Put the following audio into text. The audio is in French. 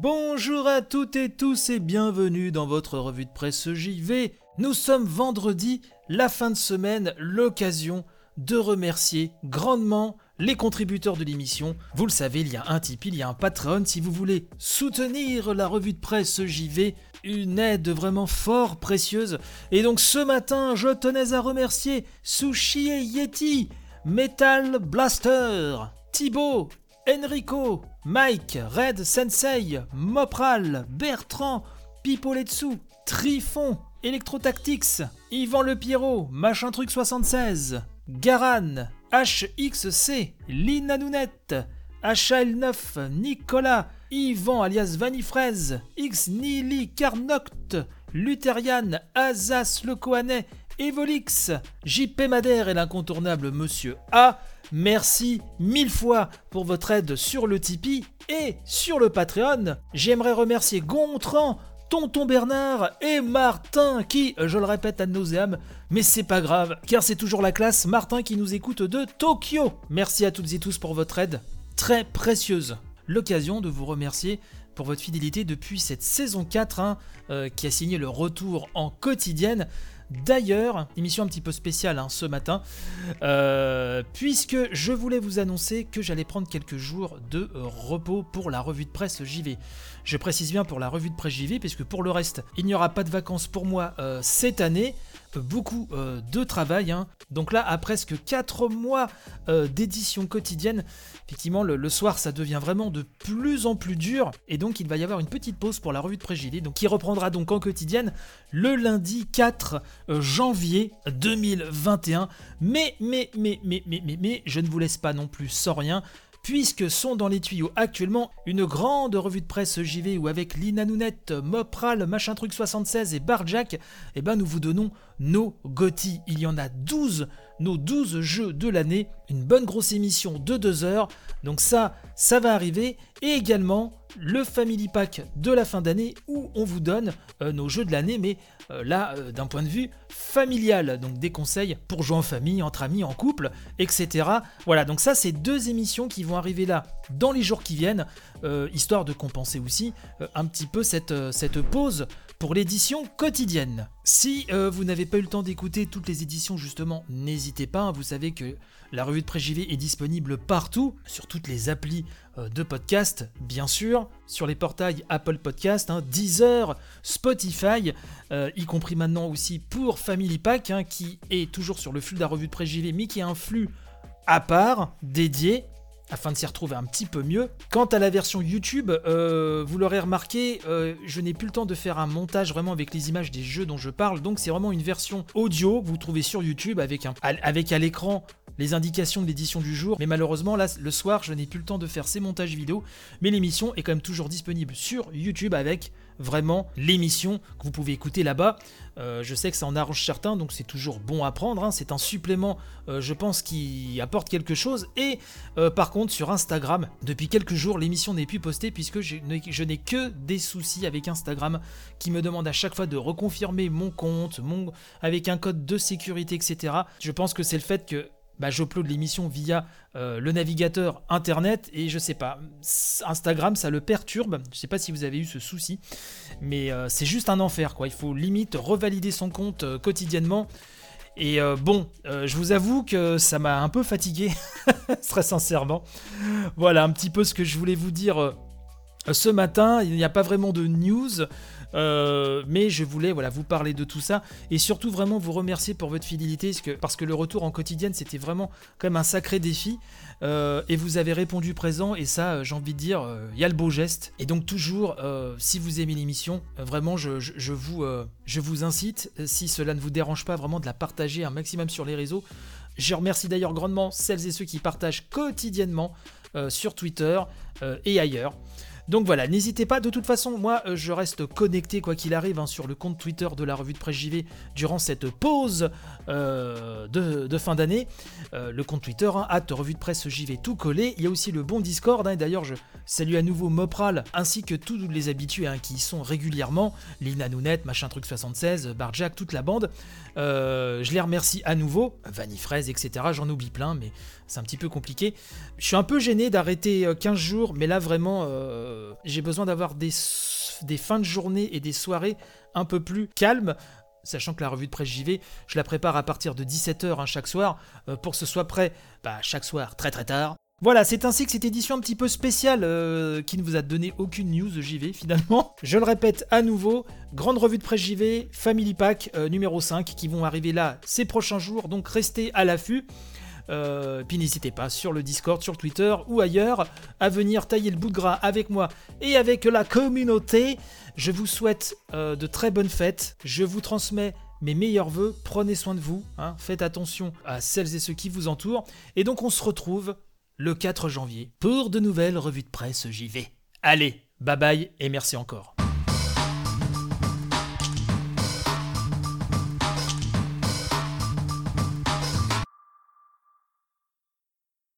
Bonjour à toutes et tous et bienvenue dans votre revue de presse JV. Nous sommes vendredi, la fin de semaine, l'occasion de remercier grandement les contributeurs de l'émission. Vous le savez, il y a un Tipeee, il y a un Patreon. Si vous voulez soutenir la revue de presse JV, une aide vraiment fort précieuse. Et donc ce matin, je tenais à remercier Sushi et Yeti, Metal Blaster, Thibaut, Enrico, Mike, Red Sensei, Mopral, Bertrand, Pipoletsu, Trifon, Electrotactics, Yvan Le Pierrot, Machin Truc 76, Garan, HXC, Lina Nounette, HL9, Nicolas, Yvan alias Vanifraise, X Nili Carnoct, Lutherian, Azas Le Coanet, Evolix, JP Madère et l'incontournable Monsieur A. Merci mille fois pour votre aide sur le Tipeee et sur le Patreon. J'aimerais remercier Gontran, Tonton Bernard et Martin qui, je le répète à nauseam, mais c'est pas grave, car c'est toujours la classe, Martin qui nous écoute de Tokyo. Merci à toutes et tous pour votre aide, très précieuse. L'occasion de vous remercier pour votre fidélité depuis cette saison 4 hein, euh, qui a signé le retour en quotidienne. D'ailleurs, émission un petit peu spéciale hein, ce matin, euh, puisque je voulais vous annoncer que j'allais prendre quelques jours de repos pour la revue de presse JV. Je précise bien pour la revue de presse JV, puisque pour le reste, il n'y aura pas de vacances pour moi euh, cette année. Beaucoup de travail. hein. Donc là, à presque 4 mois d'édition quotidienne, effectivement, le, soir, ça devient vraiment de plus en plus dur. Et donc, il va y avoir une petite pause pour la revue de JV, donc, qui reprendra donc en quotidienne le lundi 4 janvier 2021. Mais, mais, mais, mais, mais, mais, mais, je ne vous laisse pas non plus sans rien. Puisque sont dans les tuyaux actuellement une grande revue de presse JV où avec Lina Nounette, Mopral, Machin Truc 76 et Barjack, eh ben nous vous donnons nos GOTY. Il y en a 12, nos 12 jeux de l'année, une bonne grosse émission de 2 heures. Donc ça, ça va arriver. Et également le Family Pack de la fin d'année où on vous donne euh, nos jeux de l'année, mais euh, là euh, d'un point de vue familial, donc des conseils pour jouer en famille, entre amis, en couple, etc. Voilà, donc ça c'est deux émissions qui vont arriver là dans les jours qui viennent, histoire de compenser aussi un petit peu cette pause pour l'édition quotidienne. Si euh, vous n'avez pas eu le temps d'écouter toutes les éditions justement, n'hésitez pas, hein, vous savez que la revue de presse JV est disponible partout, sur toutes les applis euh, de podcast, bien sûr, sur les portails Apple Podcast, hein, Deezer, Spotify, euh, y compris maintenant aussi pour Family Pack, hein, qui est toujours sur le flux de la revue de presse JV, mais qui est un flux à part, dédié, afin de s'y retrouver un petit peu mieux. Quant à la version YouTube, euh, vous l'aurez remarqué, euh, je n'ai plus le temps de faire un montage vraiment avec les images des jeux dont je parle, donc c'est vraiment une version audio vous trouvez sur YouTube avec à l'écran les indications de l'édition du jour, mais malheureusement le soir je n'ai plus le temps de faire ces montages vidéo, mais l'émission est quand même toujours disponible sur YouTube avec vraiment l'émission que vous pouvez écouter là-bas. Euh, je sais que ça en arrange certains, donc c'est toujours bon à prendre. hein. C'est un supplément, euh, je pense, qui apporte quelque chose. Et euh, par contre, sur Instagram, depuis quelques jours, l'émission n'est plus postée puisque je n'ai- je n'ai que des soucis avec Instagram qui me demande à chaque fois de reconfirmer mon compte, mon, avec un code de sécurité, etc. Je pense que c'est le fait que bah, j'upload l'émission via euh, le navigateur internet et je sais pas, Instagram ça le perturbe. Je sais pas si vous avez eu ce souci, mais euh, c'est juste un enfer quoi. Il faut limite revalider son compte euh, quotidiennement. Et bon, je vous avoue que ça m'a un peu fatigué, très sincèrement. Voilà un petit peu ce que je voulais vous dire ce matin. Il n'y a pas vraiment de news. euh, mais je voulais voilà, vous parler de tout ça et surtout vraiment vous remercier pour votre fidélité parce que, le retour en quotidienne c'était vraiment quand même un sacré défi euh, et vous avez répondu présent et ça euh, j'ai envie de dire euh, il y a le beau geste et donc toujours euh, si vous aimez l'émission euh, vraiment je, vous, euh, je vous incite euh, si cela ne vous dérange pas vraiment de la partager un maximum sur les réseaux je remercie d'ailleurs grandement celles et ceux qui partagent quotidiennement euh, sur Twitter euh, et ailleurs donc voilà, n'hésitez pas, de toute façon, moi euh, je reste connecté quoi qu'il arrive hein, sur le compte Twitter de la revue de presse JV durant cette pause euh, de, fin d'année. Euh, le compte Twitter, hein, revue de presse JV tout collé. Il y a aussi le bon Discord, hein, et d'ailleurs je salue à nouveau Mopral, ainsi que tous les habitués hein, qui y sont régulièrement, Lina Nounette, machin truc 76, Barjack, toute la bande. Je les remercie à nouveau, Vanifraise, etc. J'en oublie plein, mais c'est un petit peu compliqué. Je suis un peu gêné d'arrêter euh, 15 jours, mais là vraiment, euh, j'ai besoin d'avoir des, fins de journée et des soirées un peu plus calmes sachant que la revue de presse JV, je la prépare à partir de 17h hein, chaque soir, euh, pour que ce soit prêt bah, chaque soir très très tard. Voilà, c'est ainsi que cette édition un petit peu spéciale, euh, qui ne vous a donné aucune news JV finalement. Je le répète à nouveau, grande revue de presse JV, Family Pack numéro 5, qui vont arriver là ces prochains jours, donc restez à l'affût. Euh, puis n'hésitez pas sur le Discord, sur Twitter ou ailleurs à venir tailler le bout de gras avec moi et avec la communauté. Je vous souhaite euh, de très bonnes fêtes. Je vous transmets mes meilleurs voeux. Prenez soin de vous. Hein. Faites attention à celles et ceux qui vous entourent. Et donc on se retrouve le 4 janvier pour de nouvelles revues de presse JV. Allez, bye bye et merci encore.